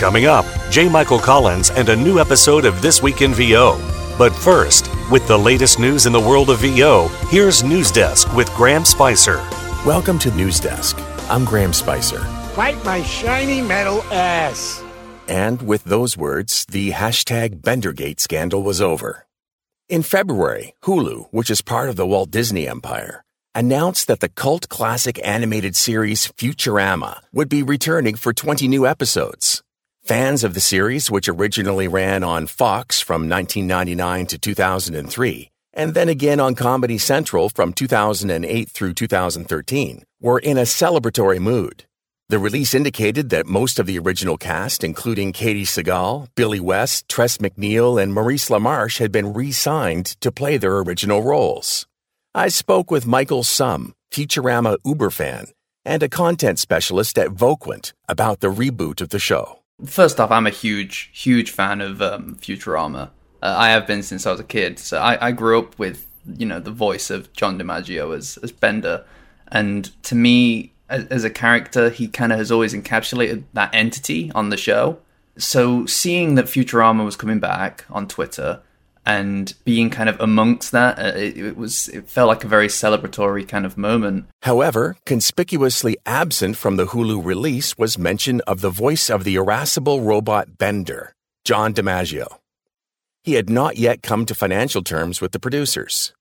Coming up, J. Michael Collins and a new episode of This Week in VO. But first, with the latest news in the world of VO, here's News Desk with Graham Spicer. Welcome to News Desk. I'm Graham Spicer. Fight my shiny metal ass. And with those words, the hashtag Bendergate scandal was over. In February, Hulu, which is part of the Walt Disney Empire, announced that the cult classic animated series Futurama would be returning for 20 new episodes. Fans of the series, which originally ran on Fox from 1999 to 2003, and then again on Comedy Central from 2008 through 2013, were in a celebratory mood. The release indicated that most of the original cast, including Katey Sagal, Billy West, Tress MacNeille, and Maurice LaMarche, had been re signed to play their original roles. I spoke with Michael Sum, Futurama Uber fan, and a content specialist at Voquent about the reboot of the show. First off, I'm a huge, huge fan of um, Futurama. Uh, I have been since I was a kid. So I, I grew up with, you know, the voice of John DiMaggio as, as Bender. And to me, as, as a character, he kind of has always encapsulated that entity on the show. So seeing that Futurama was coming back on Twitter and being kind of amongst that, uh, it, it, was it felt like a very celebratory kind of moment. However, conspicuously absent from the Hulu release was mention of the voice of the irascible robot Bender, John DiMaggio. He had not yet come to financial terms with the producers.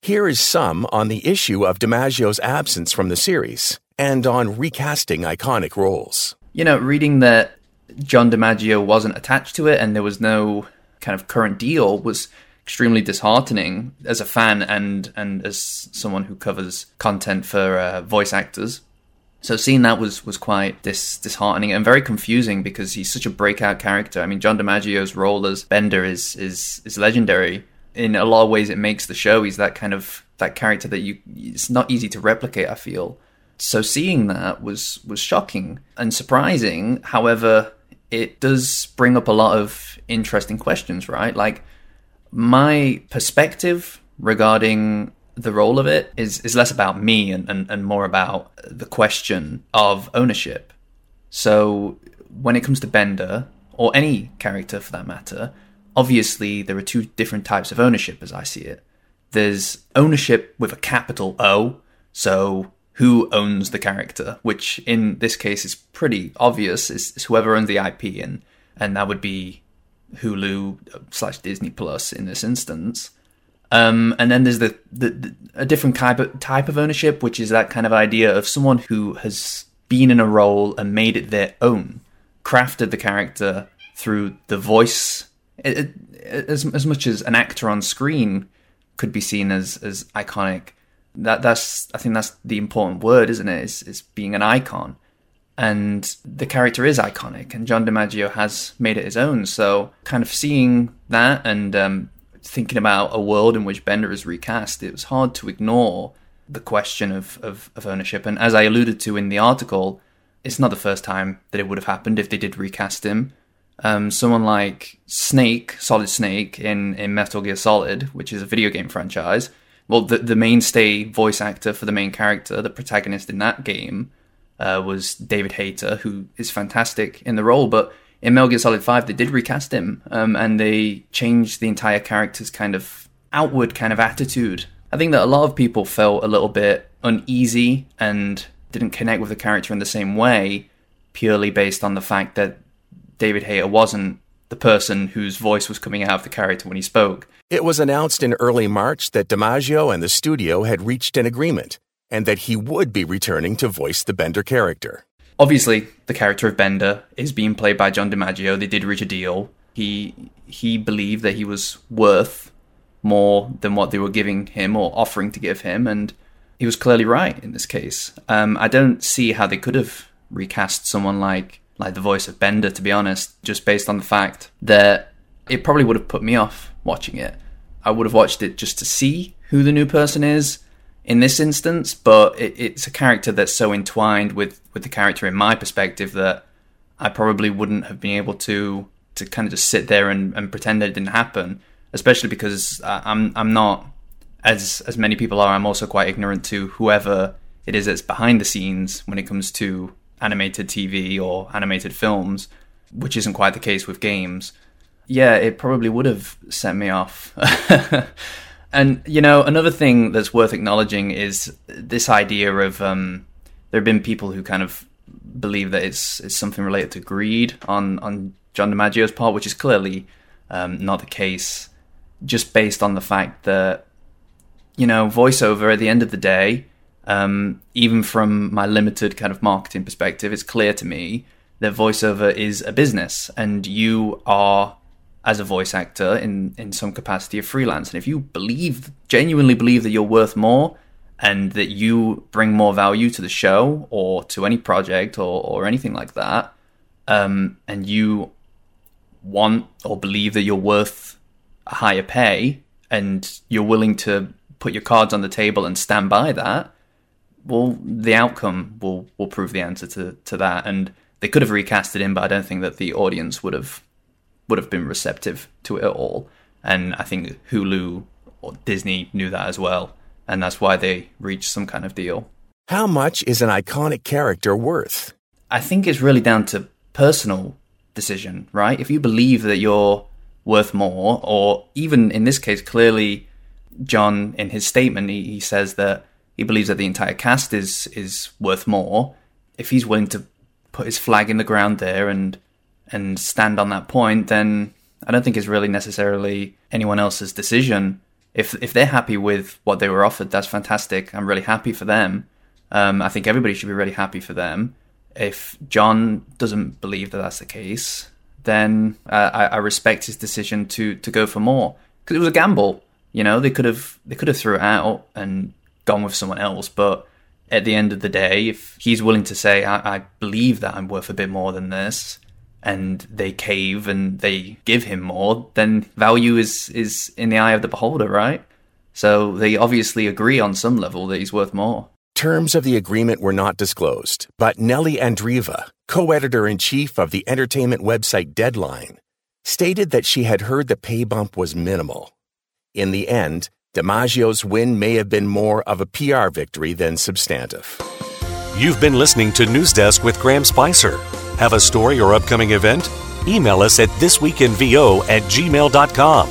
Here is Sum on the issue of DiMaggio's absence from the series and on recasting iconic roles. You know, reading that John DiMaggio wasn't attached to it and there was no kind of current deal was extremely disheartening as a fan and and as someone who covers content for uh, voice actors. So seeing that was was quite dis, disheartening and very confusing because he's such a breakout character. I mean, John DiMaggio's role as Bender is is is legendary. In a lot of ways, it makes the show. He's that kind of that character that you it's not easy to replicate. I feel so. Seeing that was was shocking and surprising. However, it does bring up a lot of interesting questions, right? Like my perspective regarding the role of it is, is less about me and, and, and more about the question of ownership. So when it comes to Bender, or any character for that matter, obviously there are two different types of ownership as I see it. There's ownership with a capital O, so who owns the character, which in this case is pretty obvious, is, whoever owns the IP, and and that would be Hulu slash Disney Plus in this instance. Um, and then there's the, the, the, a different type of, type of ownership, which is that kind of idea of someone who has been in a role and made it their own, crafted the character through the voice. It, it, as as much as an actor on screen could be seen as as iconic, that that's I think that's the important word, isn't it? Is is being an icon and the character is iconic, and John DiMaggio has made it his own. So, kind of seeing that and um, thinking about a world in which Bender is recast, it was hard to ignore the question of, of, of ownership. And as I alluded to in the article, it's not the first time that it would have happened if they did recast him. Um, someone like Snake, Solid Snake in, in Metal Gear Solid, which is a video game franchise, well, the, the mainstay voice actor for the main character, the protagonist in that game, uh, was David Hayter, who is fantastic in the role. But in Metal Gear Solid 5, they did recast him um, and they changed the entire character's kind of outward kind of attitude. I think that a lot of people felt a little bit uneasy and didn't connect with the character in the same way purely based on the fact that David Hayter wasn't the person whose voice was coming out of the character when he spoke. It was announced in early March that DiMaggio and the studio had reached an agreement and that he would be returning to voice the Bender character. Obviously, the character of Bender is being played by John DiMaggio. They did reach a deal. He he believed that he was worth more than what they were giving him or offering to give him, and he was clearly right in this case. Um, I don't see how they could have recast someone like like the voice of Bender, to be honest, just based on the fact that it probably would have put me off watching it. I would have watched it just to see who the new person is in this instance, but it, it's a character that's so entwined with with the character in my perspective that I probably wouldn't have been able to to kind of just sit there and, and pretend that it didn't happen. Especially because I'm I'm not as as many people are. I'm also quite ignorant to whoever it is that's behind the scenes when it comes to animated TV or animated films. which isn't quite the case with games, yeah, it probably would have set me off. and you know, another thing that's worth acknowledging is this idea of um, there have been people who kind of believe that it's it's something related to greed on on John DiMaggio's part, which is clearly um, not the case, just based on the fact that you know voiceover at the end of the day, um, even from my limited kind of marketing perspective, it's clear to me that voiceover is a business, and you are as a voice actor in in some capacity of freelance. And if you believe genuinely believe that you're worth more and that you bring more value to the show or to any project or, or anything like that, um, and you want or believe that you're worth a higher pay and you're willing to put your cards on the table and stand by that, well, the outcome will will prove the answer to, to that. And they could have recasted him, but I don't think that the audience would have would have been receptive to it at all. And I think Hulu or Disney knew that as well, and that's why they reached some kind of deal. How much is an iconic character worth? I think it's really down to personal decision, right? If you believe that you're worth more, or even in this case, clearly, John in his statement he, he says that he believes that the entire cast is is worth more. If he's willing to put his flag in the ground there and and stand on that point, then I don't think it's really necessarily anyone else's decision. If if they're happy with what they were offered, that's fantastic. I'm really happy for them. Um, I think everybody should be really happy for them. If John doesn't believe that that's the case, then uh, I, I, respect his decision to to go for more because it was a gamble. You know, they could have they could have threw it out and gone with someone else, but at the end of the day, if he's willing to say, I, I believe that I'm worth a bit more than this, and they cave and they give him more, then value is is in the eye of the beholder, right? So they obviously agree on some level that he's worth more. Terms of the agreement were not disclosed, but Nellie Andreeva, co-editor in chief of the entertainment website Deadline, stated that she had heard the pay bump was minimal. In the end, DiMaggio's win may have been more of a PR victory than substantive. You've been listening to News Desk with Graham Spicer. Have a story or upcoming event? Email us at thisweekinvo at gmail.com.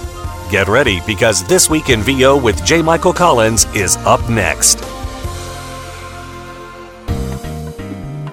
Get ready because This Week in VO with J. Michael Collins is up next.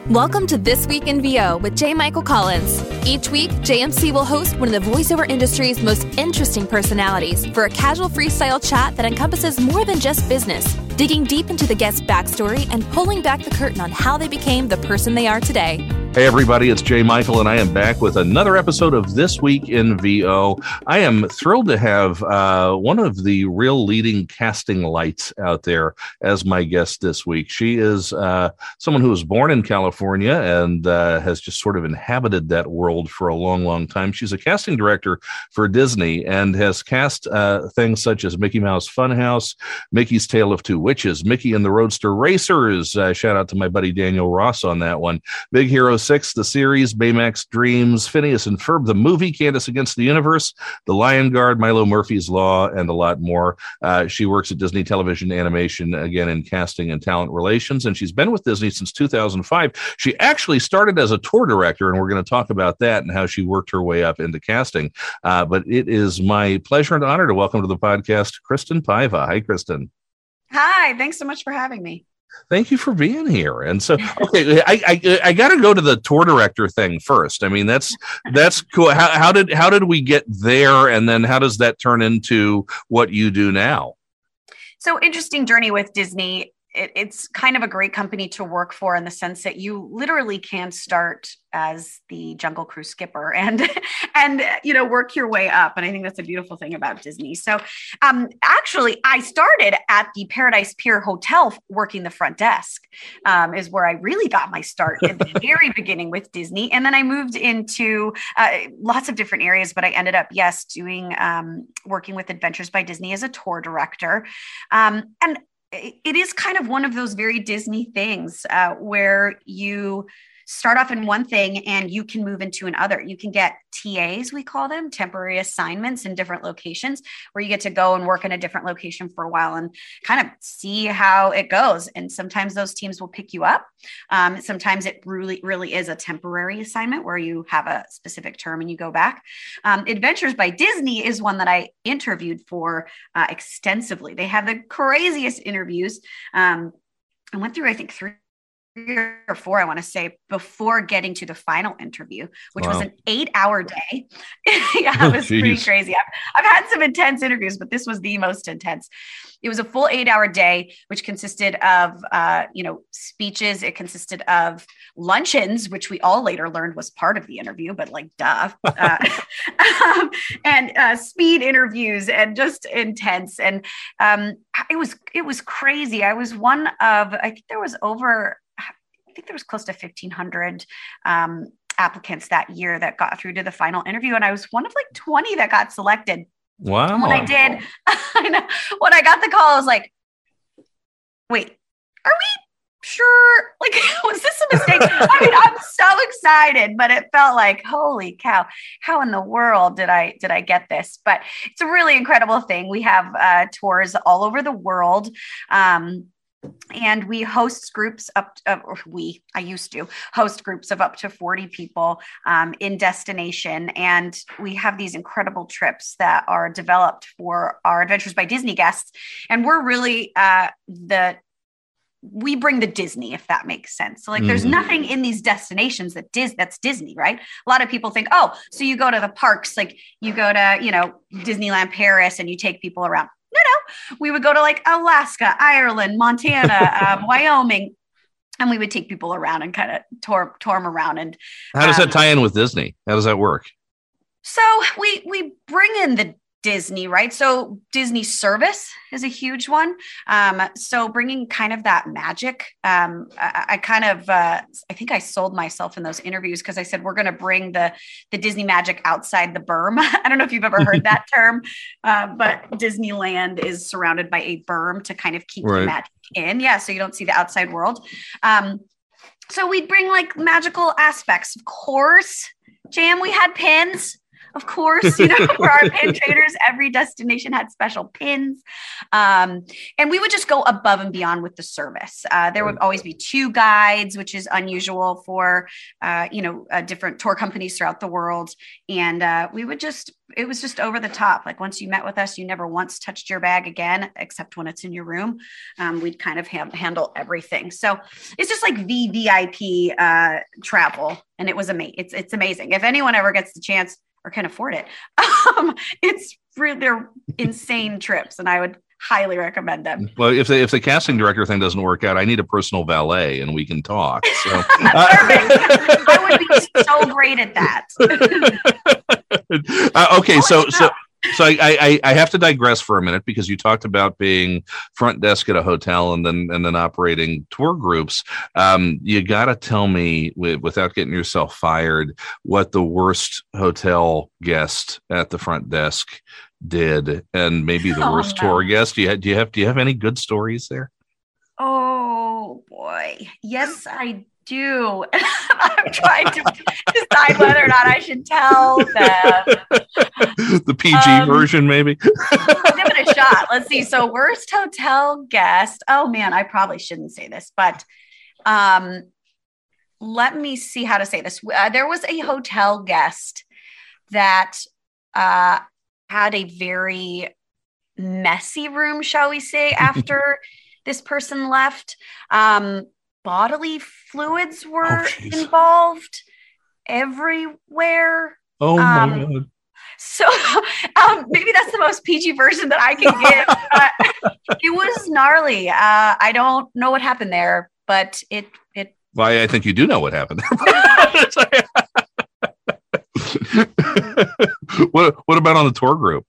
Welcome to This Week in VO with J. Michael Collins. Each week, JMC will host one of the voiceover industry's most interesting personalities for a casual freestyle chat that encompasses more than just business, digging deep into the guest's backstory and pulling back the curtain on how they became the person they are today. Hey, everybody, it's J. Michael, and I am back with another episode of This Week in VO. I am thrilled to have uh, one of the real leading casting lights out there as my guest this week. She is uh, someone who was born in California and uh, has just sort of inhabited that world for a long, long time. She's a casting director for Disney and has cast uh, things such as Mickey Mouse Funhouse, Mickey's Tale of Two Witches, Mickey and the Roadster Racers. Uh, shout out to my buddy Daniel Ross on that one. Big Hero 6, the series, Baymax Dreams, Phineas and Ferb, the movie, Candace Against the Universe, The Lion Guard, Milo Murphy's Law, and a lot more. Uh, she works at Disney Television Animation, again in casting and talent relations, and she's been with Disney since 2005. She actually started as a tour director, and we're going to talk about that and how she worked her way up into casting. Uh, but it is my pleasure and honor to welcome to the podcast Kristen Paiva. Hi, Kristen. Hi, thanks so much for having me thank you for being here. And so, okay, I I, I got to go to the tour director thing first. I mean, that's that's cool. How, how did how did we get there, and then how does that turn into what you do now? So interesting journey with Disney it, it's kind of a great company to work for in the sense that you literally can start as the jungle cruise skipper and and you know work your way up. And i think that's a beautiful thing about disney. So um actually i started at the paradise pier hotel working the front desk um, is where i really got my start at the very beginning with disney. And then i moved into uh, lots of different areas but i ended up yes doing um, working with adventures by disney as a tour director. Um, and it is kind of one of those very Disney things uh, where you start off in one thing and you can move into another. You can get TAs, we call them temporary assignments in different locations where you get to go and work in a different location for a while and kind of see how it goes. And sometimes those teams will pick you up. Um, sometimes it really, really is a temporary assignment where you have a specific term and you go back. Um, Adventures by Disney is one that I interviewed for uh, extensively. They have the craziest interviews. Um, I went through, I think, three or four, I want to say, before getting to the final interview, which wow. was an eight hour day. yeah, it was pretty crazy. I've, I've, had some intense interviews, but this was the most intense. It was a full eight hour day, which consisted of, uh, you know, speeches. It consisted of luncheons, which we all later learned was part of the interview, but like, duh. uh, um, and uh, speed interviews and just intense. And um, it was, it was crazy. I was one of, I think there was over I think there was close to 1,500 um, applicants that year that got through to the final interview. And I was one of like 20 that got selected. Wow. When I did, when I got the call, I was like, wait, are we sure? Like, was this a mistake? I mean, I'm so excited, but it felt like, holy cow, how in the world did I did I get this? But it's a really incredible thing. We have uh, tours all over the world. Um, and we host groups up to, uh, we i used to host groups of up to 40 people um, in destination and we have these incredible trips that are developed for our adventures by disney guests and we're really uh, the we bring the Disney, if that makes sense. So like, mm-hmm. there's nothing in these destinations that Dis that's Disney, right? A lot of people think, oh, so you go to the parks, like you go to, you know, Disneyland Paris, and you take people around. No, no. We would go to like Alaska, Ireland, Montana, um, Wyoming, and we would take people around and kind of tour tour them around. And how does um, that tie in with Disney? How does that work? So we we bring in the Disney, right? So Disney service is a huge one. Um, so bringing kind of that magic, um, I, I, kind of, uh, I think I sold myself in those interviews because I said we're going to bring the the Disney magic outside the berm. I don't know if you've ever heard that term, uh, but Disneyland is surrounded by a berm to kind of keep right. the magic in. Yeah, so you don't see the outside world. Um, so we'd bring like magical aspects, of course. Jam, we had pins of course, you know, for our pin traders, every destination had special pins. Um, and we would just go above and beyond with the service. Uh, there would always be two guides, which is unusual for, uh, you know, uh, different tour companies throughout the world. And uh, we would just, it was just over the top. Like once you met with us, you never once touched your bag again, except when it's in your room. Um, we'd kind of ha- handle everything. So it's just like VVIP uh, travel. And it was amazing. It's, it's amazing. If anyone ever gets the chance, or can afford it. Um, it's really, they're insane trips, and I would highly recommend them. Well, if the if the casting director thing doesn't work out, I need a personal valet, and we can talk. So. I would be so great at that. uh, okay, so so so I, I, I have to digress for a minute because you talked about being front desk at a hotel and then and then operating tour groups. Um, you got to tell me without getting yourself fired what the worst hotel guest at the front desk did, and maybe the oh, worst no. tour guest. Do you have, do you have do you have any good stories there? Oh boy, yes, I do. I'm trying to decide whether or not I should tell them. The PG um, version, maybe. give it a shot. Let's see. So, worst hotel guest. Oh man, I probably shouldn't say this, but um, let me see how to say this. Uh, there was a hotel guest that uh, had a very messy room, shall we say, after this person left. Um, bodily fluids were oh, involved everywhere. Oh um, my god. So um, maybe that's the most PG version that I can give. uh, it was gnarly. Uh, I don't know what happened there, but it it. Why I think you do know what happened. what what about on the tour group?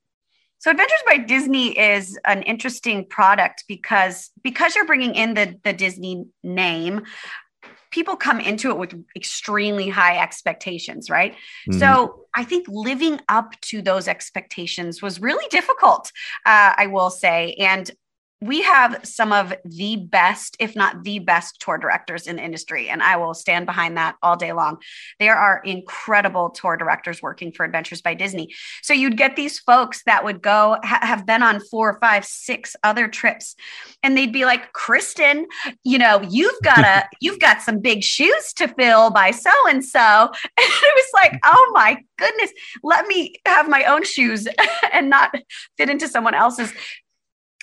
So Adventures by Disney is an interesting product because because you're bringing in the the Disney name, people come into it with extremely high expectations, right? Mm-hmm. So I think living up to those expectations was really difficult, uh, I will say. And we have some of the best, if not the best, tour directors in the industry, and I will stand behind that all day long. There are incredible tour directors working for Adventures by Disney. So you'd get these folks that would go ha- have been on four, five, six other trips, and they'd be like, "Kristen, you know, you've got a you've got some big shoes to fill by so and so," and it was like, "Oh my goodness, let me have my own shoes and not fit into someone else's."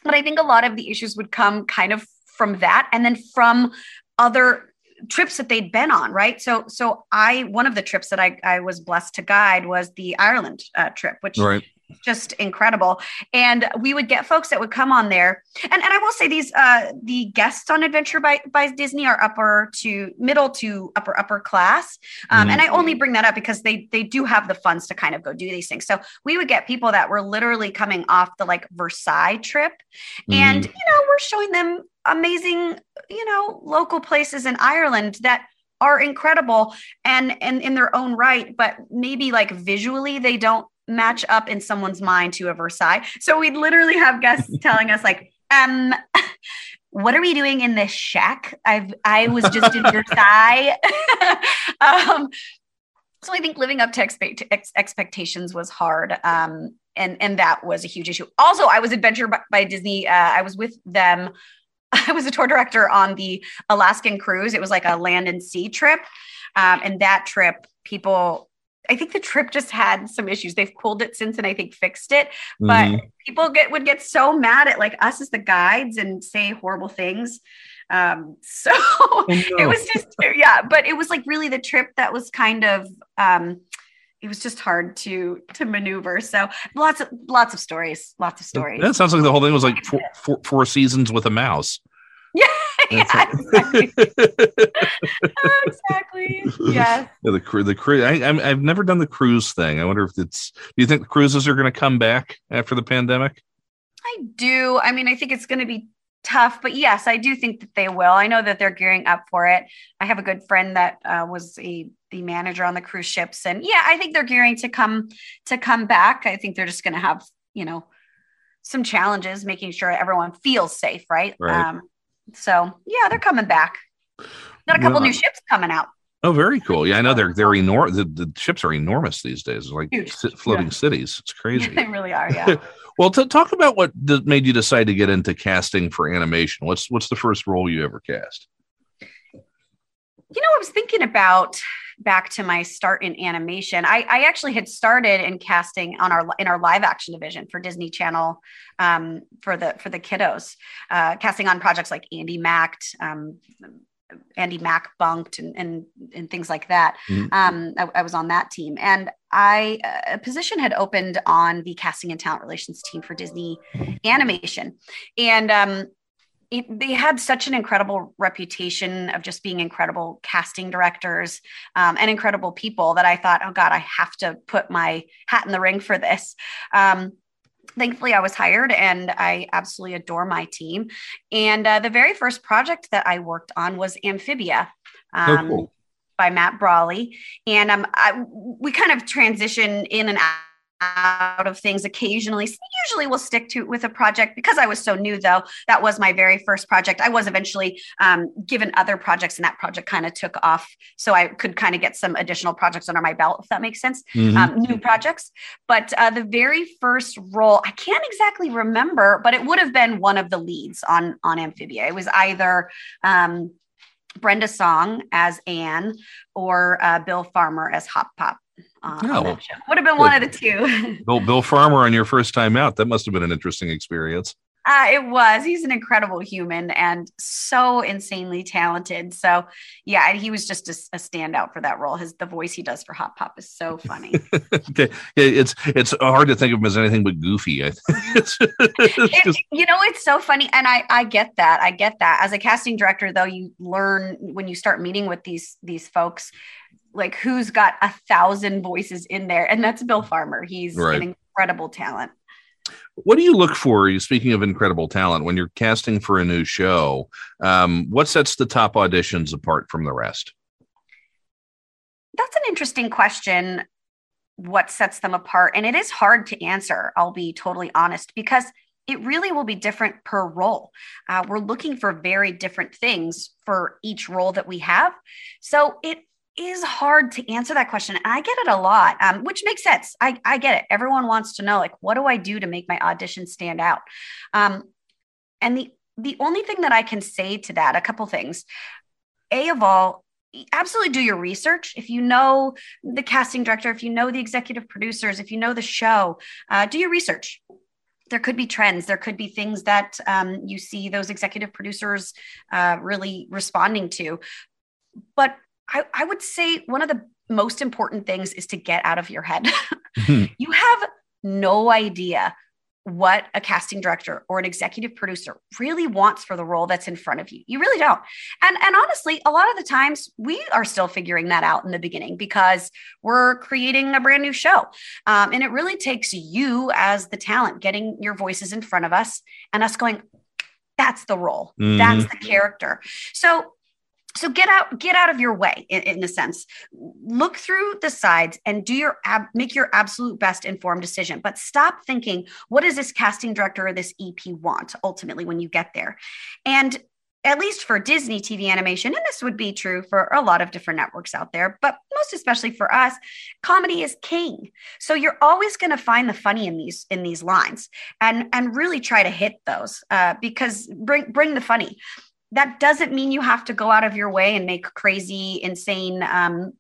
But I think a lot of the issues would come kind of from that and then from other trips that they'd been on right? So so i one of the trips that i, I was blessed to guide was the ireland uh, trip which right just incredible. And we would get folks that would come on there. And, and I will say these uh, the guests on Adventure by, by Disney are upper to middle to upper upper class. Um, mm-hmm. And I only bring that up because they they do have the funds to kind of go do these things. So we would get people that were literally coming off the like Versailles trip, mm-hmm. and you know we're showing them amazing you know local places in Ireland that are incredible and and in their own right but maybe like visually they don't match up in someone's mind to a Versailles. So we'd literally have guests telling us like, um, what are we doing in this shack? I've I was just in Versailles. um, so I think living up to expect, ex- expectations was hard. Um, and and that was a huge issue. Also, I was Adventure by, by Disney. Uh, I was with them. I was a tour director on the Alaskan cruise. It was like a land and sea trip, um, and that trip, people I think the trip just had some issues. They've pulled it since and I think fixed it. But mm-hmm. people get would get so mad at like us as the guides and say horrible things. Um, so oh, no. it was just yeah, but it was like really the trip that was kind of um it was just hard to to maneuver. So lots of lots of stories, lots of stories. That sounds like the whole thing was like four, four, four seasons with a mouse. Yeah, yeah, exactly. exactly. Yes. Yeah, the cruise. The cruise. I, have never done the cruise thing. I wonder if it's. Do you think the cruises are going to come back after the pandemic? I do. I mean, I think it's going to be tough, but yes, I do think that they will. I know that they're gearing up for it. I have a good friend that uh, was a the manager on the cruise ships, and yeah, I think they're gearing to come to come back. I think they're just going to have you know some challenges making sure everyone feels safe, right? right. Um, so yeah, they're coming back. Got a couple new ships coming out. Oh, very cool. Yeah, I know they're they're enormous. The, the ships are enormous these days. like floating yeah. cities. It's crazy. they really are. Yeah. well, to talk about what made you decide to get into casting for animation. What's what's the first role you ever cast? You know, I was thinking about back to my start in animation. I, I actually had started in casting on our in our live action division for Disney Channel um, for the for the kiddos, uh, casting on projects like Andy Macked, um, Andi Mack Bunk'd and, and, and things like that. Mm-hmm. Um, I, I, was on that team, and I a position had opened on the casting and talent relations team for Disney Animation, and um, it, they had such an incredible reputation of just being incredible casting directors um, and incredible people that I thought, oh God, I have to put my hat in the ring for this. Um, thankfully, I was hired and I absolutely adore my team. And uh, the very first project that I worked on was Amphibia. Oh, um, oh, cool. By Matt Braly and um, I, we kind of transition in and out of things occasionally. Usually we'll stick to with a project. Because i was so new though that was my very first project. I was eventually um, given other projects and that project kind of took off. So i could kind of get some additional projects under my belt if that makes sense. Mm-hmm. um, new projects. But uh, the very first role i can't exactly remember but it would have been one of the leads on on amphibia. It was either um, brenda song as anne or uh, bill farmer as hop pop uh, would have been one of the two. Bill, Bill Farmer on your first time out. That must have been an interesting experience. Uh, it was. He's an incredible human and so insanely talented. So, yeah, he was just a, a, standout for that role. His the voice he does for Hop Pop is so funny. it's it's hard to think of him as anything but goofy. I it's, it's just... you know, it's so funny, and I I get that. I get that. As a casting director, though, you learn when you start meeting with these these folks like who's got a thousand voices in there and that's bill farmer he's right. an incredible talent what do you look for speaking of incredible talent when you're casting for a new show um, what sets the top auditions apart from the rest that's an interesting question what sets them apart and it is hard to answer i'll be totally honest because it really will be different per role. Uh, we're looking for very different things for each role that we have. So it is hard to answer that question. I get it a lot, um, which makes sense. I, I get it. Everyone wants to know, like, what do I do to make my audition stand out? Um, and the the only thing that I can say to that, a couple things. A of all, absolutely do your research. If you know the casting director, if you know the executive producers, if you know the show, uh, do your research. There could be trends. There could be things that um, you see those executive producers uh, really responding to. But I, I would say one of the most important things is to get out of your head. you have no idea what a casting director or an executive producer really wants for the role that's in front of you. You really don't. And and honestly, a lot of the times we are still figuring that out in the beginning because we're creating a brand new show. Um, and it really takes you as the talent getting your voices in front of us and us going, that's the role. Mm-hmm. That's the character. So so get out get out of your way in, in, a sense. Look through the sides and do your ab, make your absolute best informed decision. But stop thinking what does this casting director or this ep want ultimately when you get there? And at least for disney tv animation and this would be true for a lot of different networks out there but most especially for us comedy is king. So you're always going to find the funny in these in these lines and and really try to hit those uh, because bring bring the funny that doesn't mean you have to go out of your way and make crazy, insane, um,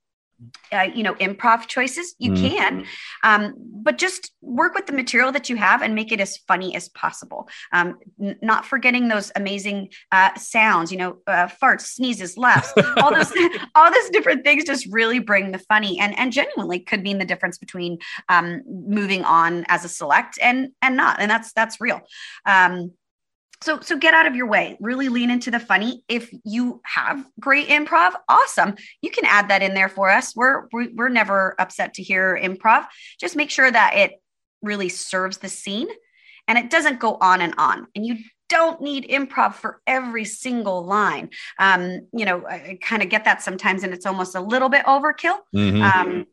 uh, you know, improv choices. You mm-hmm. can, um, but just work with the material that you have and make it as funny as possible. Um, n- not forgetting those amazing uh, sounds, you know, uh, farts, sneezes, laughs, all those, all those different things. Just really bring the funny and and genuinely could mean the difference between um, moving on as a select and and not. And that's that's real. So so get out of your way. Really lean into the funny. If you have great improv awesome. You can add that in there for us. We're we're never upset to hear improv. Just make sure that it really serves the scene and it doesn't go on and on. And you don't need improv for every single line. Um, you know i, I kind of get that sometimes and it's almost a little bit overkill. Mm-hmm. um,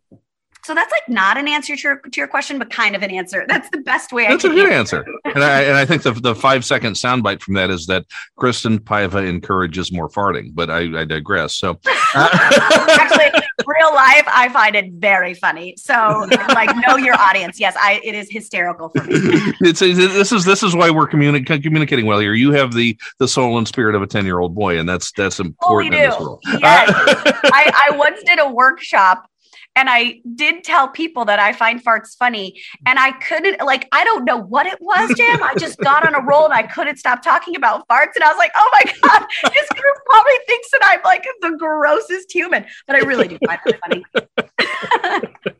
so that's like not an answer to your, to your question, but kind of an answer. That's the best way. That's a good answer. and I and I think the the five second soundbite from that is that Kristen Paiva encourages more farting. But I, I digress. So uh, actually, real life, I find it very funny. So like, know your audience. Yes, I it is hysterical for me. it's this is this is why we're communi- communicating well here. You have the the soul and spirit of a ten year old boy, and that's that's important oh, in this world. Yes, I, I once did a workshop and I did tell people that I find farts funny. And I couldn't, like, I don't know what it was, Jim. I just got on a roll and I couldn't stop talking about farts. And I was like, oh my God, this group probably thinks that I'm like the grossest human. But I really do find that funny.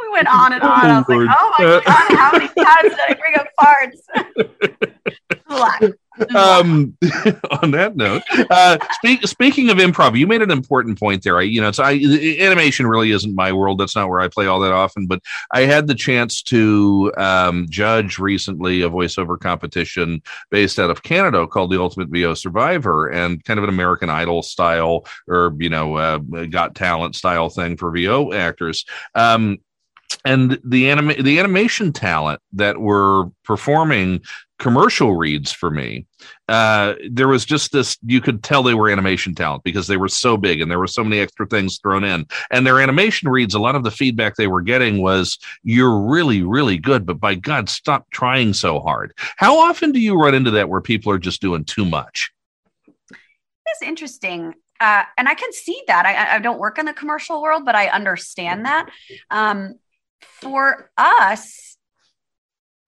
we went on and on. I was like, oh, oh my God, how many times did I bring up farts? um, on that note, uh, speak, speaking of improv, you made an important point there. I, you know, it's I, animation really isn't my world. That's not where I play all that often. But I had the chance to um, judge recently a voiceover competition based out of Canada called the Ultimate VO Survivor, and kind of an American Idol style or you know, uh, Got Talent style thing for VO actors. Um, and the anima- the animation talent that were performing commercial reads for me uh, there was just this you could tell they were animation talent because they were so big and there were so many extra things thrown in and their animation reads a lot of the feedback they were getting was you're really really good but by god stop trying so hard how often do you run into that where people are just doing too much it's interesting uh, and I can see that. I, I, don't work in the commercial world, but I understand that. Um, for us,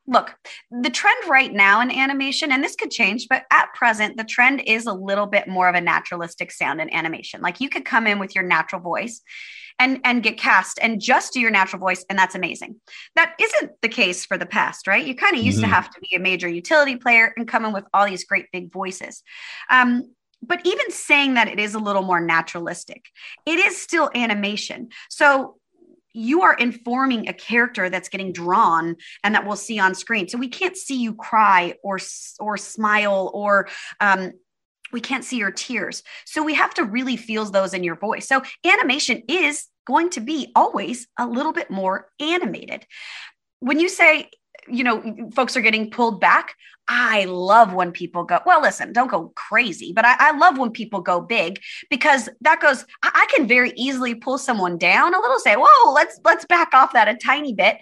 look, the trend right now in animation, and this could change, but at present, the trend is a little bit more of a naturalistic sound in animation. Like you could come in with your natural voice and and get cast and just do your natural voice and that's amazing that isn't the case for the past right you kind of used mm-hmm. to have to be a major utility player and come in with all these great big voices um, but even saying that it is a little more naturalistic it is still animation so you are informing a character that's getting drawn and that we'll see on screen. So we can't see you cry or or smile or um, we can't see your tears. So we have to really feel those in your voice. So animation is going to be always a little bit more animated. When you say you know, folks are getting pulled back. I love when people go, well, listen, don't go crazy, but I, I love when people go big because that goes, I, I, can very easily pull someone down a little, say, whoa, let's let's back off that a tiny bit.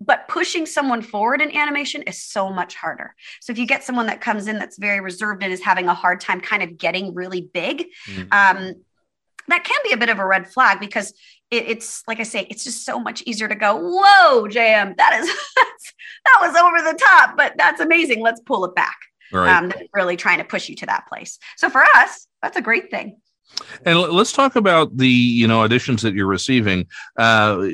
But pushing someone forward in animation is so much harder. So if you get someone that comes in that's very reserved and is having a hard time kind of getting really big, mm-hmm. um, that can be a bit of a red flag because it, it's like I say, it's just so much easier to go, whoa, JM, that is that was over the top, but that's amazing. Let's pull it back. Right. Um, really trying to push you to that place. So for us, that's a great thing. And let's talk about the you know auditions that you're receiving. Uh,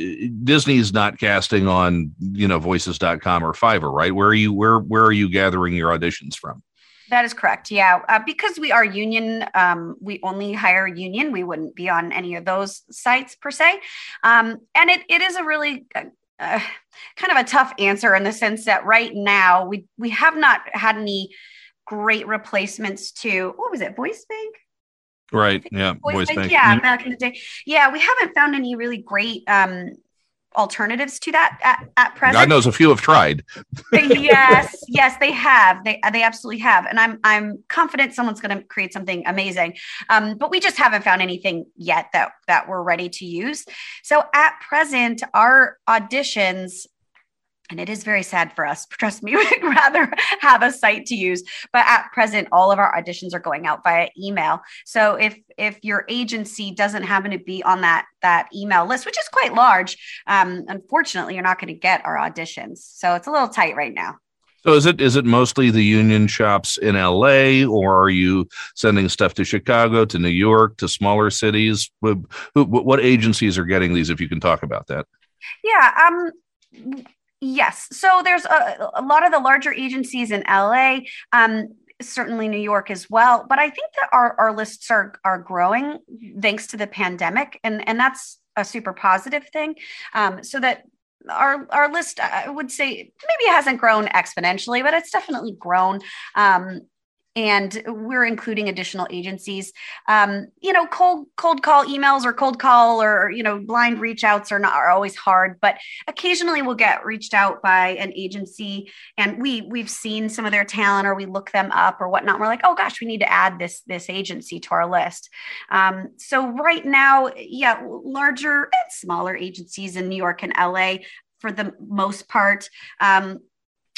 Disney's not casting on you know Voices.com or Fiverr, right? Where are you where where are you gathering your auditions from? That is correct. Yeah, uh, because we are union, um, we only hire union. We wouldn't be on any of those sites per se, um, and it it is a really uh, uh, kind of a tough answer in the sense that right now we we have not had any great replacements to what was it, Voice Bank? Right. Yeah. Voice, Voice Bank. Bank. Yeah, mm-hmm. back in the day. Yeah, we haven't found any really great um, alternatives to that at, at present. God knows a few have tried. yes, yes, they have. They they absolutely have, and I'm I'm confident someone's going to create something amazing. Um, but we just haven't found anything yet that that we're ready to use. So at present, our auditions and it is very sad for us. Trust me, we'd rather have a site to use. But at present, all of our auditions are going out via email. So if if your agency doesn't happen to be on that that email list, which is quite large, um, unfortunately, you're not going to get our auditions. So it's a little tight right now. So is it is it mostly the union shops in LA, or are you sending stuff to Chicago, to New York, to smaller cities? What, what agencies are getting these? If you can talk about that. Yeah. Um Yes. So there's a, a lot of the larger agencies in LA. Um, certainly New York as well. But I think that our, our lists are are growing thanks to the pandemic, and and that's a super positive thing. Um, so that our our list, I would say, maybe hasn't grown exponentially, but it's definitely grown. Um, and we're including additional agencies. Um, you know cold cold call emails or cold call or you know blind reach outs are not are always hard but occasionally we'll get reached out by an agency and we we've seen some of their talent or we look them up or whatnot. We're like oh gosh we need to add this this agency to our list. Um, so right now yeah larger and smaller agencies in new york and la for the most part. Um,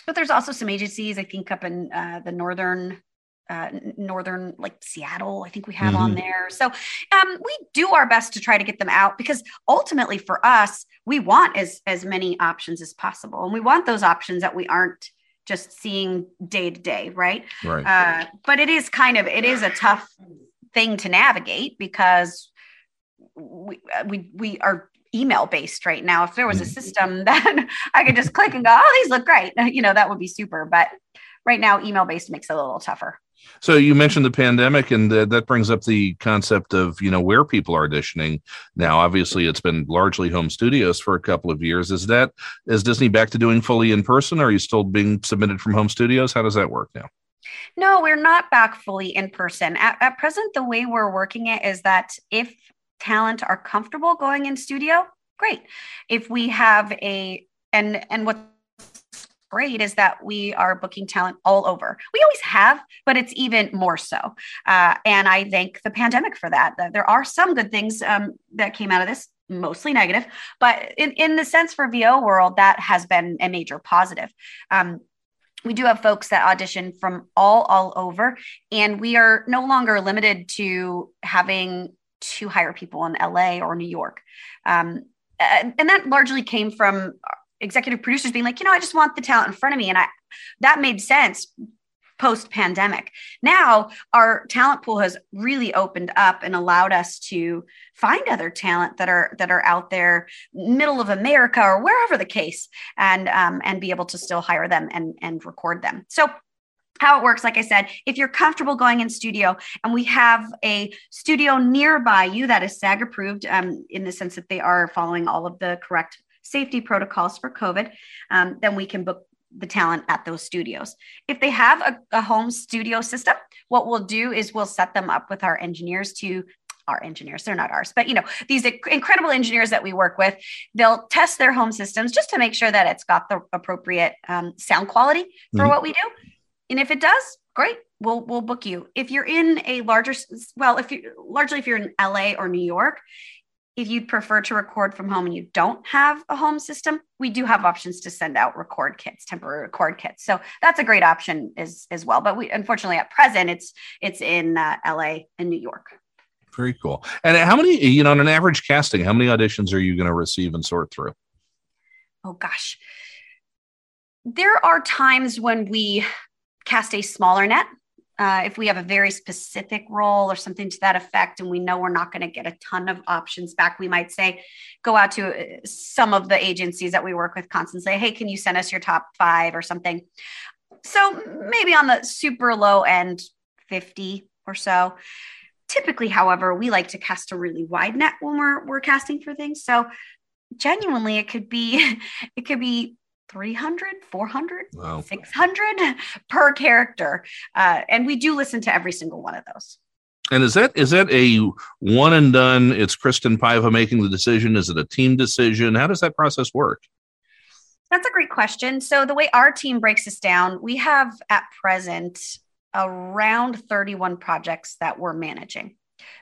but there's also some agencies i think up in uh, the northern uh, northern like Seattle, I think we have mm-hmm. on there. So um, we do our best to try to get them out because ultimately for us, we want as as many options as possible, and we want those options that we aren't just seeing day to day, right? Right. Uh, but it is kind of it is a tough thing to navigate because we uh, we we are email based right now. If there was a mm-hmm. system that I could just click and go, oh, these look great, you know, that would be super. But right now, email based makes it a little tougher. So you mentioned the pandemic, and the, that brings up the concept of you know where people are auditioning now. Obviously, it's been largely home studios for a couple of years. Is that is Disney back to doing fully in person? Or are you still being submitted from home studios? How does that work now? No, we're not back fully in person. At, at present, the way we're working it is that if talent are comfortable going in studio, great. If we have a and and what great is that we are booking talent all over. We always have, but it's even more so. Uh, and I thank the pandemic for that. There are some good things um, that came out of this, mostly negative, but in, in the sense for VO world, that has been a major positive. Um, we do have folks that audition from all all over and we are no longer limited to having to hire people in la or new york um, and that largely came from executive producers being like, you know, I just want the talent in front of me. And I that made sense post pandemic. Now our talent pool has really opened up and allowed us to find other talent that are that are out there, middle of America or wherever the case, and um, and be able to still hire them and and record them. So how it works, like I said, if you're comfortable going in studio and we have a studio nearby you that is SAG approved um, in the sense that they are following all of the correct safety protocols for COVID, um, then we can book the talent at those studios. If they have a, a home studio system, what we'll do is we'll set them up with our engineers to our engineers they're not ours but you know these incredible engineers that we work with they'll test their home systems just to make sure that it's got the appropriate um, sound quality for mm-hmm. what we do and if it does great we'll we'll book you if you're in a larger well if you largely if you're in la or new york if you'd prefer to record from home and you don't have a home system we do have options to send out record kits temporary record kits so that's a great option as as well but we unfortunately at present it's it's in uh, la and new york very cool. And how many, you know, on an average casting, how many auditions are you going to receive and sort through? Oh, gosh. There are times when we cast a smaller net. Uh, if we have a very specific role or something to that effect, and we know we're not going to get a ton of options back, we might say, go out to uh, some of the agencies that we work with constantly, say, hey, can you send us your top five or something? So maybe on the super low end, 50 or so. Typically, however, we like to cast a really wide net when we're we're casting for things. So genuinely it could be it could be 300 400 wow. 600 per character. Uh, and we do listen to every single one of those. And is that is that a one and done it's kristen paiva making the decision? Is it a team decision? How does that process work? That's a great question. So the way our team breaks this down we have at present around 31 projects that we're managing.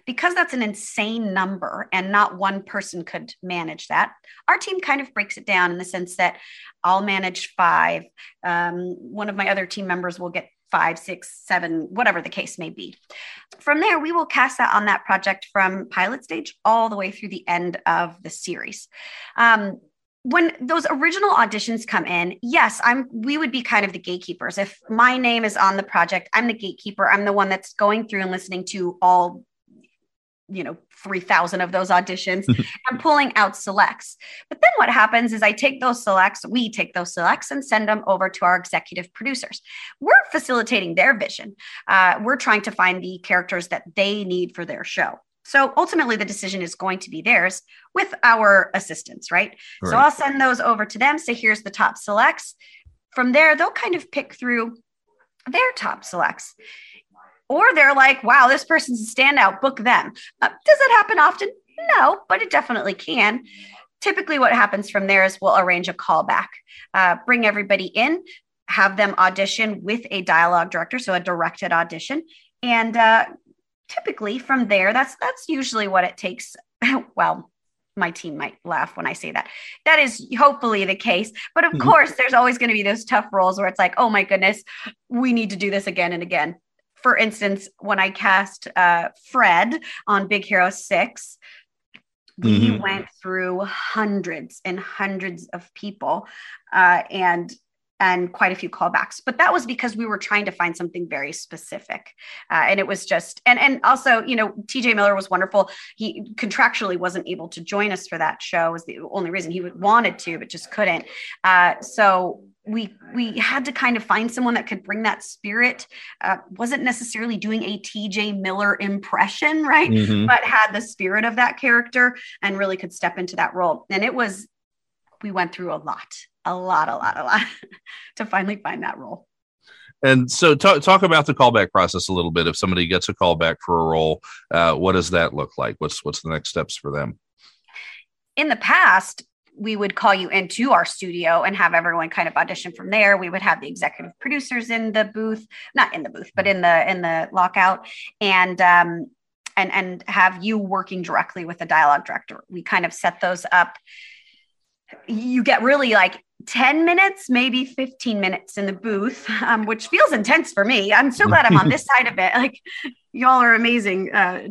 Because that's an insane number and not one person could manage that, our team kind of breaks it down in the sense that I'll manage five. Um, one of my other team members will get five, six, seven, whatever the case may be. From there, we will cast that on that project from pilot stage all the way through the end of the series. Um, when those original auditions come in yes i'm we would be kind of the gatekeepers if my name is on the project i'm the gatekeeper i'm the one that's going through and listening to all you know 3000 of those auditions and pulling out selects but then what happens is i take those selects we take those selects and send them over to our executive producers we're facilitating their vision uh, we're trying to find the characters that they need for their show so ultimately, the decision is going to be theirs with our assistance right? right? So I'll send those over to them. Say, here's the top selects. From there, they'll kind of pick through their top selects. Or they're like, wow, this person's a standout, book them. Uh, does that happen often? No, but it definitely can. Typically, what happens from there is we'll arrange a callback, uh, bring everybody in, have them audition with a dialogue director, so a directed audition, and uh, typically from there that's that's usually what it takes well my team might laugh when I say that. That is hopefully the case. But of mm-hmm. course, there's always going to be those tough roles where it's like, oh my goodness, we need to do this again and again. For instance, when I cast uh, Fred on Big Hero 6, we mm-hmm. went through hundreds and hundreds of people. Uh, and and quite a few callbacks but that was because we were trying to find something very specific uh, and it was just and and also you know tj miller was wonderful he contractually wasn't able to join us for that show was the only reason he wanted to but just couldn't uh, so we we had to kind of find someone that could bring that spirit uh, wasn't necessarily doing a tj miller impression right mm-hmm. but had the spirit of that character and really could step into that role and it was we went through a lot a lot, a lot, a lot to finally find that role. And so, talk, talk about the callback process a little bit. If somebody gets a callback for a role, uh, what does that look like? What's what's the next steps for them? In the past, we would call you into our studio and have everyone kind of audition from there. We would have the executive producers in the booth, not in the booth, but in the in the lockout, and um, and and have you working directly with the dialogue director. We kind of set those up you get really like 10 minutes, maybe 15 minutes in the booth, um, which feels intense for me. I'm so glad I'm on this side of it. Like, y'all are amazing uh,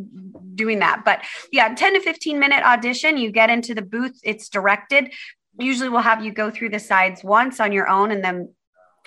doing that. But yeah, 10 to 15 minute audition, you get into the booth, it's directed. Usually we'll have you go through the sides once on your own and then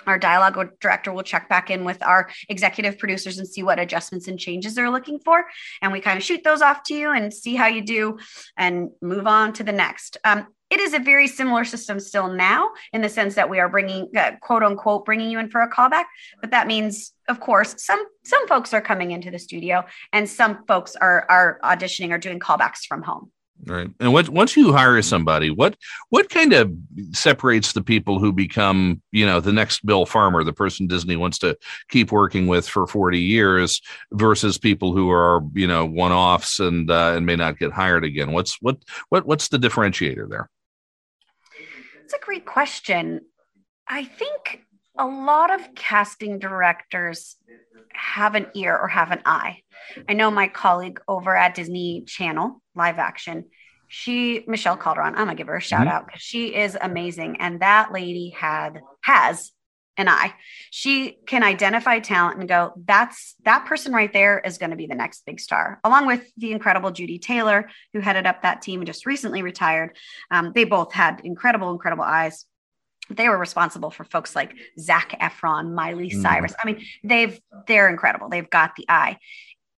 our dialogue director will check back in with our executive producers and see what adjustments and changes they're looking for. And we kind of shoot those off to you and see how you do and move on to the next. Um, it is a very similar system still now in the sense that we are bringing uh, quote unquote bringing you in for a callback. But that means of course some some folks are coming into the studio and some folks are are auditioning or doing callbacks from home Right. And what, once you hire somebody, what what kind of separates the people who become, you know, the next Bill Farmer, the person Disney wants to keep working with for 40 years versus people who are, you know, one-offs and uh, and may not get hired again? What's what what what's the differentiator there? It's a great question. I think a lot of casting directors have an ear or have an eye. I know my colleague over at Disney Channel live action, she Michelle Calderon, I'm gonna give her a shout mm-hmm. out because she is amazing. And that lady had has an eye. She can identify talent and go, that's that person right there is going to be the next big star, along with the incredible Judy Taylor, who headed up that team and just recently retired. Um, they both had incredible, incredible eyes they were responsible for folks like Zac Efron, Miley mm. Cyrus. I mean, they've they're incredible. They've got the eye.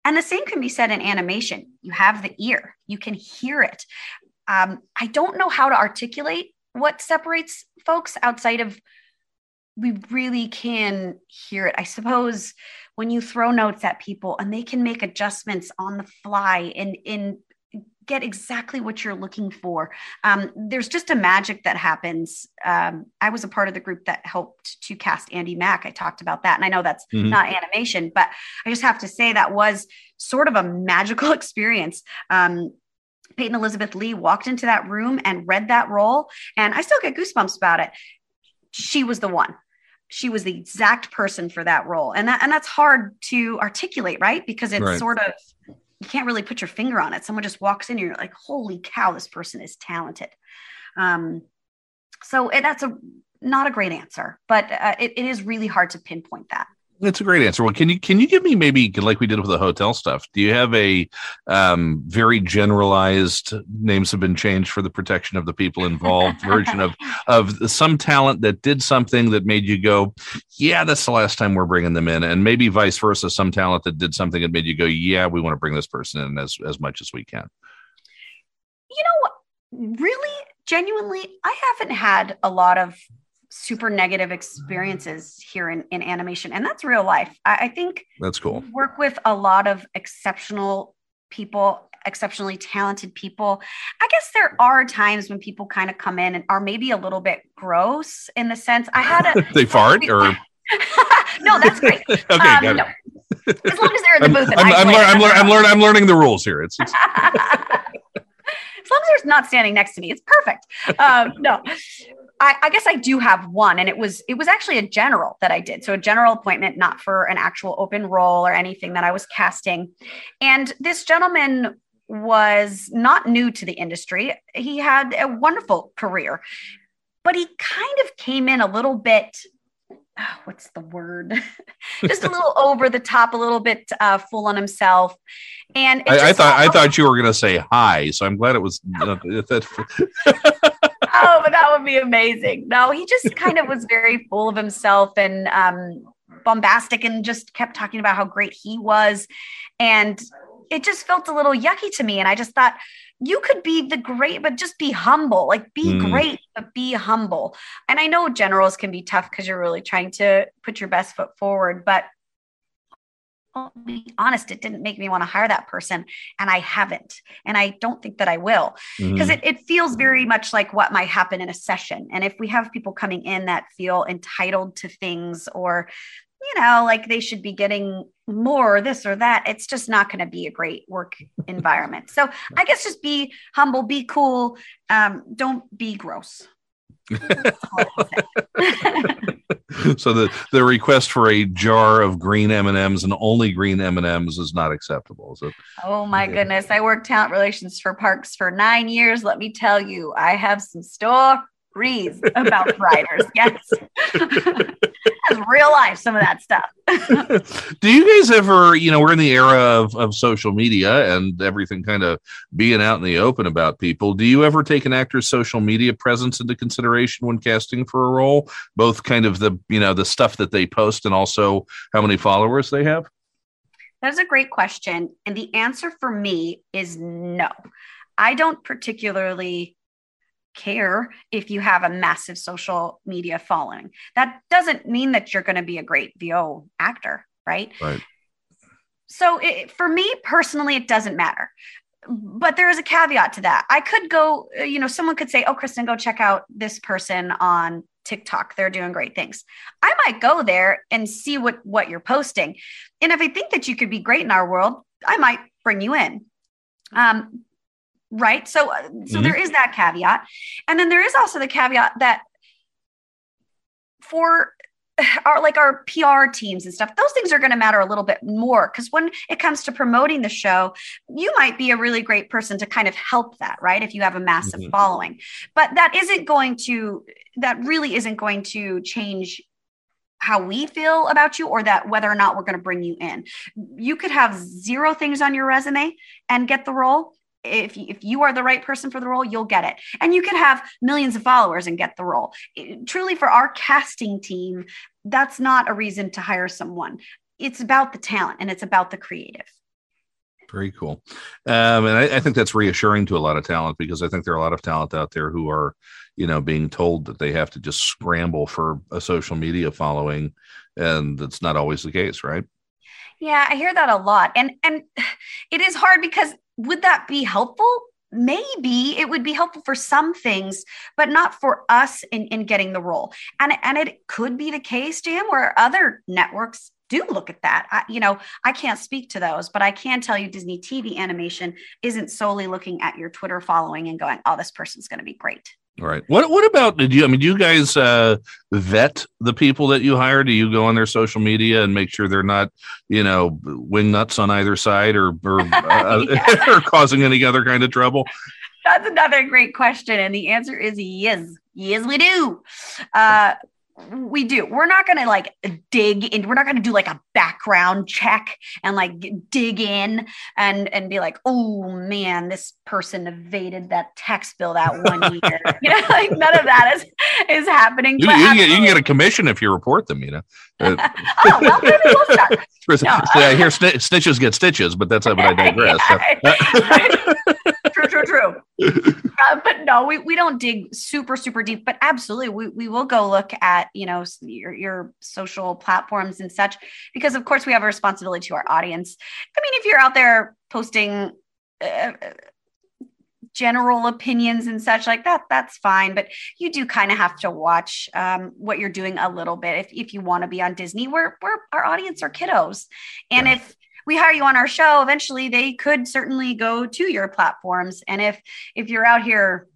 And the same can be said in animation. You have the ear, you can hear it. Um, I don't know how to articulate what separates folks outside of we really can hear it. I suppose when you throw notes at people and they can make adjustments on the fly and in get exactly what you're looking for. Um, there's just a magic that happens. Um, I was a part of the group that helped to cast Andi Mack. I talked about that. And I know that's mm-hmm. not animation, but I just have to say that was sort of a magical experience. Um, Peyton Elizabeth Lee walked into that room and read that role, and I still get goosebumps about it. She was the one she was the exact person for that role and that and that's hard to articulate right because it's right. sort of you can't really put your finger on it. Someone just walks in and you're like, holy cow, this person is talented. Um, so that's a not a great answer, but uh, it, it is really hard to pinpoint that. That's a great answer. Well, can you can you give me maybe like we did with the hotel stuff? Do you have a um, very generalized names have been changed for the protection of the people involved version of of some talent that did something that made you go, yeah, that's the last time we're bringing them in, and maybe vice versa, some talent that did something that made you go, yeah, we want to bring this person in as as much as we can. You know, really, genuinely, I haven't had a lot of super negative experiences here in, in animation and that's real life. I, I think that's cool. work with a lot of exceptional people exceptionally talented people. I guess there are times when people kind of come in and are maybe a little bit gross in the sense i had a they fart or? No that's great okay um, no. as long as they're in the booth i'm, I'm, I'm, I'm, lear- I'm, lear- I'm learning the rules here. It's, it's... as long as they're not standing next to me it's perfect. Um, no I, I, guess I do have one, and it was it was actually a general that I did. So a general appointment, not for an actual open role or anything that I was casting. And this gentleman was not new to the industry. He had a wonderful career, but he kind of came in a little bit. Oh, what's the word? just a little over the top, a little bit uh, full on himself. And I, I, thought I thought you were going to say hi, so I'm glad it was. Uh, oh, but that would be amazing. No, he just kind of was very full of himself and um, bombastic and just kept talking about how great he was. And it just felt a little yucky to me. And I just thought, you could be the great, but just be humble. Like be mm. great, but be humble. And I know generals can be tough because you're really trying to put your best foot forward, but I'll be honest, it didn't make me want to hire that person. And I haven't. And I don't think that I will because mm-hmm. it, it feels very much like what might happen in a session. And if we have people coming in that feel entitled to things or, you know, like they should be getting more this or that, it's just not going to be a great work environment. So I guess just be humble, be cool, um, don't be gross. so the the request for a jar of green M and M's and only green M and M's is not acceptable. So, oh my yeah. goodness, I worked talent relations for parks for nine years. Let me tell you, I have some stories about writers. Yes, real life. Some of that stuff. Do you guys ever, you know, we're in the era of of social media and everything kind of being out in the open about people. Do you ever take an actor's social media presence into consideration when casting for a role, both kind of the you know the stuff that they post and also how many followers they have? That's a great question, and the answer for me is no. I don't particularly care if you have a massive social media following. That doesn't mean that you're going to be a great VO actor, right? Right. So it, for me personally, it doesn't matter. but there is a caveat to that. I could go, uh, you know, someone could say, "Oh, Kristen, go check out this person on TikTok. They're doing great things." I might go there and see what what you're posting, and if I think that you could be great in our world, I might bring you in. Um, right. So, uh, so mm-hmm. there is that caveat, and then there is also the caveat that for our like our PR teams and stuff, those things are going to matter a little bit more because when it comes to promoting the show, you might be a really great person to kind of help that, right? If you have a massive mm-hmm. following. But that isn't going to that really isn't going to change how we feel about you or that whether or not we're going to bring you in. You could have zero things on your resume and get the role if you, if you are the right person for the role, you'll get it. And you could have millions of followers and get the role. It, truly, for our casting team, that's not a reason to hire someone. It's about the talent and it's about the creative. Very cool. Um, and I, I, think that's reassuring to a lot of talent because I think there are a lot of talent out there who are, you know, being told that they have to just scramble for a social media following. And that's not always the case, right? Yeah, I hear that a lot. And and it is hard because would that be helpful? Maybe it would be helpful for some things, but not for us in, in getting the role. And, and it could be the case, JM, where other networks do look at that. I, you know, I can't speak to those, but I can tell you Disney TV animation isn't solely looking at your Twitter following and going, oh, this person's going to be great. All right. What What about did you? I mean, do you guys uh, vet the people that you hire? Do you go on their social media and make sure they're not, you know, wing nuts on either side or or, uh, or causing any other kind of trouble? That's another great question, and the answer is yes. Yes, we do. Uh, we do. We're not going to like dig in. We're not going to do like a background check and like dig in and and be like, oh man, this person evaded that tax bill that one year. you know, like none of that is is happening. You, you, can get, you, can get, a commission if you report them. You know. Uh, oh well, maybe we'll start. no, so I hear snitches get stitches, but that's but I digress. true, true, true. Uh, but no, we, we don't dig super, super deep, but absolutely we, we will go look at, you know, your, your social platforms and such, because of course we have a responsibility to our audience. I mean, if you're out there posting uh, general opinions and such like that, that's fine. But you do kind of have to watch um, what you're doing a little bit if, if you want to be on Disney, where, where our audience are kiddos. And yeah. if, we hire you on our show eventually they could certainly go to your platforms. And if if you're out here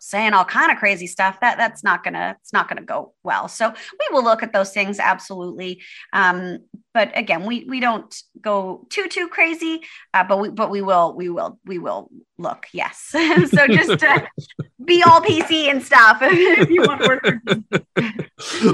saying all kind of crazy stuff that that's not gonna it's not gonna go well. So we will look at those things absolutely. Um, but again we we don't go too too crazy uh, but we but we will we will we will look yes. So just uh, be all pc and stuff. If you want work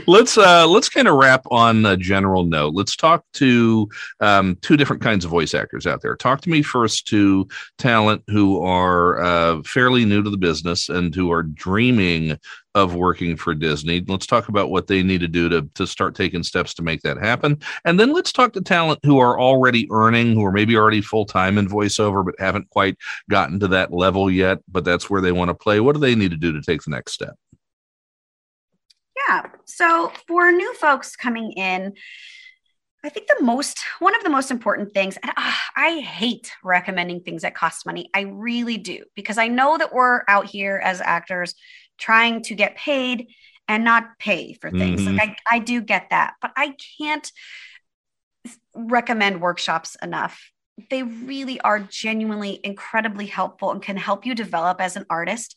let's uh let's kind of wrap on a general note. Let's talk to um, two different kinds of voice actors out there. Talk to me first to talent who are uh, fairly new to the business and who are dreaming of working for Disney. Let's talk about what they need to do to, to start taking steps to make that happen. And then let's talk to talent who are already earning, who are maybe already full time in voiceover, but haven't quite gotten to that level yet, but that's where they want to play. What do they need to do to take the next step? Yeah. So for new folks coming in, I think the most, one of the most important things, and uh, I hate recommending things that cost money. I really do, because I know that we're out here as actors trying to get paid and not pay for things. Mm-hmm. Like I, I do get that, but I can't recommend workshops enough. They really are genuinely incredibly helpful and can help you develop as an artist.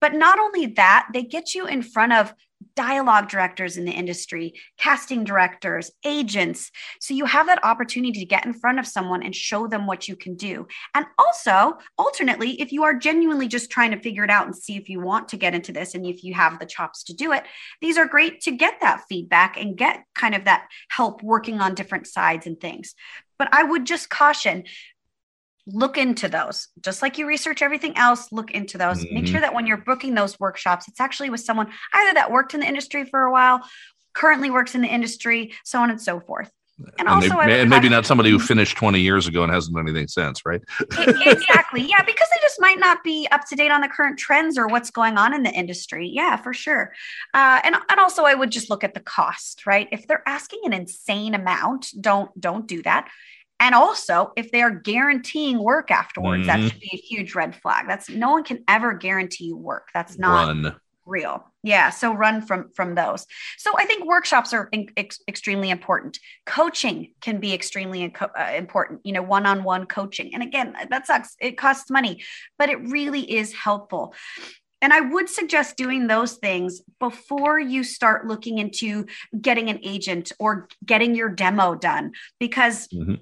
But not only that, they get you in front of dialogue directors in the industry, casting directors, agents. So you have that opportunity to get in front of someone and show them what you can do. And also, alternately, if you are genuinely just trying to figure it out and see if you want to get into this and if you have the chops to do it, these are great to get that feedback and get kind of that help working on different sides and things. But I would just caution look into those. Just like you research everything else look into those. Mm-hmm. make sure that when you're booking those workshops it's actually with someone either that worked in the industry for a while currently works in the industry so on and so forth. And, and also and maybe not somebody who finished 20 years ago and hasn't done anything since right? Exactly. Yeah because they just might not be up to date on the current trends or what's going on in the industry. Yeah for sure. Uh, and, and also i would just look at the cost right? If they're asking an insane amount don't don't do that And also, if they are guaranteeing work afterwards, Mhm. that should be a huge red flag. That's no one can ever guarantee you work. That's not Run. real. Yeah, so run from from those. So I think workshops are in, ex- extremely important. Coaching can be extremely inco- uh, important. You know, one-on-one coaching. And again, that sucks. It costs money, but it really is helpful. And I would suggest doing those things before you start looking into getting an agent or getting your demo done because Mhm.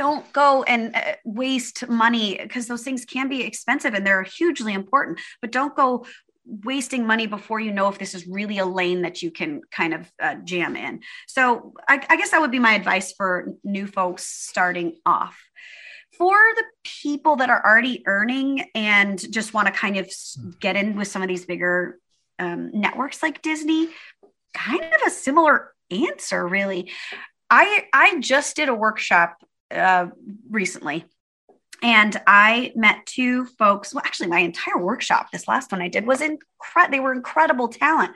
Don't go and uh, waste money because those things can be expensive and they're hugely important, but don't go wasting money before you know if this is really a lane that you can kind of uh, jam in. So I, I guess that would be my advice for new folks starting off. For the people that are already earning and just want to kind of get in with some of these bigger um, networks like Disney, kind of a similar answer, really. I I just did a workshop uh, recently and I met two folks. Well, actually, my entire workshop, this last one I did, was incredible. They were incredible talent,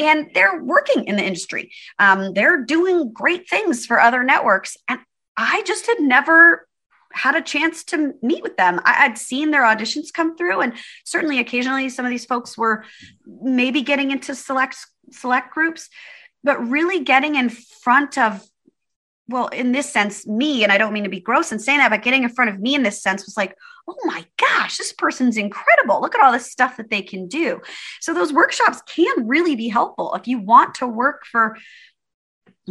and they're working in the industry. Um, they're doing great things for other networks, and I just had never had a chance to meet with them. I, I'd seen their auditions come through, and certainly occasionally some of these folks were maybe getting into select select groups, but really getting in front of well, in this sense, me, and I don't mean to be gross in saying that, but getting in front of me in this sense was like, oh my gosh, this person's incredible. Look at all this stuff that they can do. So those workshops can really be helpful. If you want to work for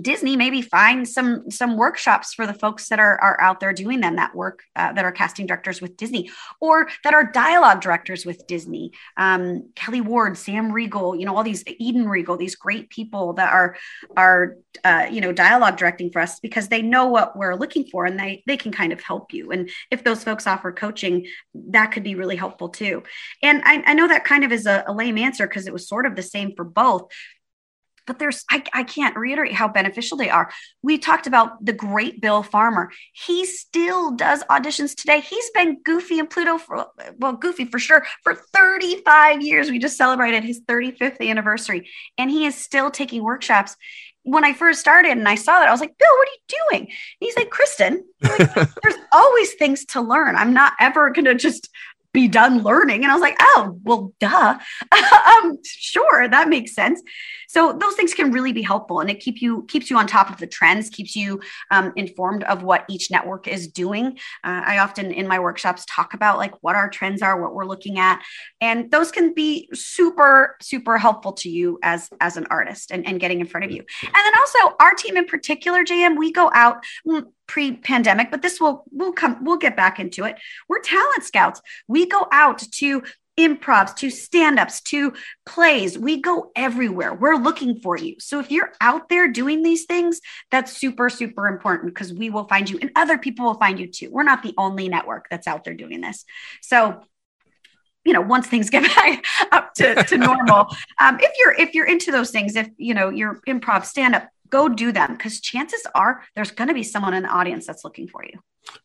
Disney, maybe find some some workshops for the folks that are, are out there doing them that work uh, that are casting directors with Disney or that are dialogue directors with Disney. Um, Kelly Ward, Sam Riegel, you know, all these Eden Riegel, these great people that are are uh, you know dialogue directing for us because they know what we're looking for and they they can kind of help you. And if those folks offer coaching, that could be really helpful too. And I, I know that kind of is a, a lame answer because it was sort of the same for both but there's I, I can't reiterate how beneficial they are. We talked about the great bill farmer. He still does auditions today. He's been goofy and pluto for well goofy for sure for 35 years. We just celebrated his 35th anniversary and he is still taking workshops. When I first started and I saw that, I was like, Bill, what are you doing? And he's like, Kristen, there's always things to learn. I'm not ever going to just be done learning. And I was like, oh, well, duh. um, sure, that makes sense. So those things can really be helpful, and it keep you keeps you on top of the trends, keeps you um, informed of what each network is doing. Uh, I often in my workshops talk about like what our trends are, what we're looking at, and those can be super super helpful to you as as an artist and, and getting in front of you. And then also our team in particular, JM, we go out. Pre-pandemic but this will we'll come we'll get back into it. We're talent scouts. We go out to improvs to stand-ups to plays. We go everywhere. We're looking for you. So if you're out there doing these things that's super super important because we will find you and other people will find you too. We're not the only network that's out there doing this. So you know once things get back up to, to normal um, if you're if you're into those things if you know you're improv stand-up go do them because chances are there's going to be someone in the audience that's looking for you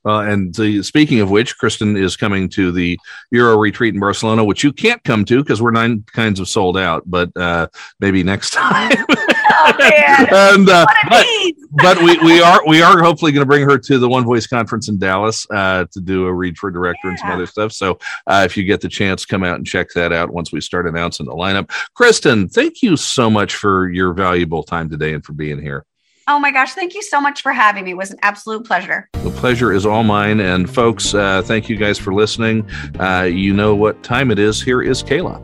Uh, and the, speaking of which, Kristen is coming to the Euro retreat in Barcelona, which you can't come to because we're nine kinds of sold out. But uh, maybe next time. oh man and uh, but. But we, we are we are hopefully going to bring her to the One Voice conference in Dallas uh, to do a read for director and some other stuff. So uh, if you get the chance, come out and check that out once we start announcing the lineup. Kristen, thank you so much for your valuable time today and for being here. oh my gosh thank you so much for having me it was an absolute pleasure The pleasure is all mine. And folks, uh, thank you guys for listening. Uh, you know what time it is. Here is Kayla.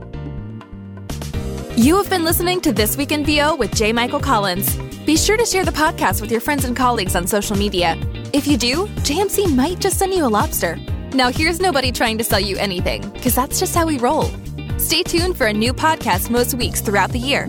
You have been listening to This Week in VO with J. Michael Collins. Be sure to share the podcast with your friends and colleagues on social media. If you do, JMC might just send you a lobster. Now, here's nobody trying to sell you anything, because that's just how we roll. Stay tuned for a new podcast most weeks throughout the year.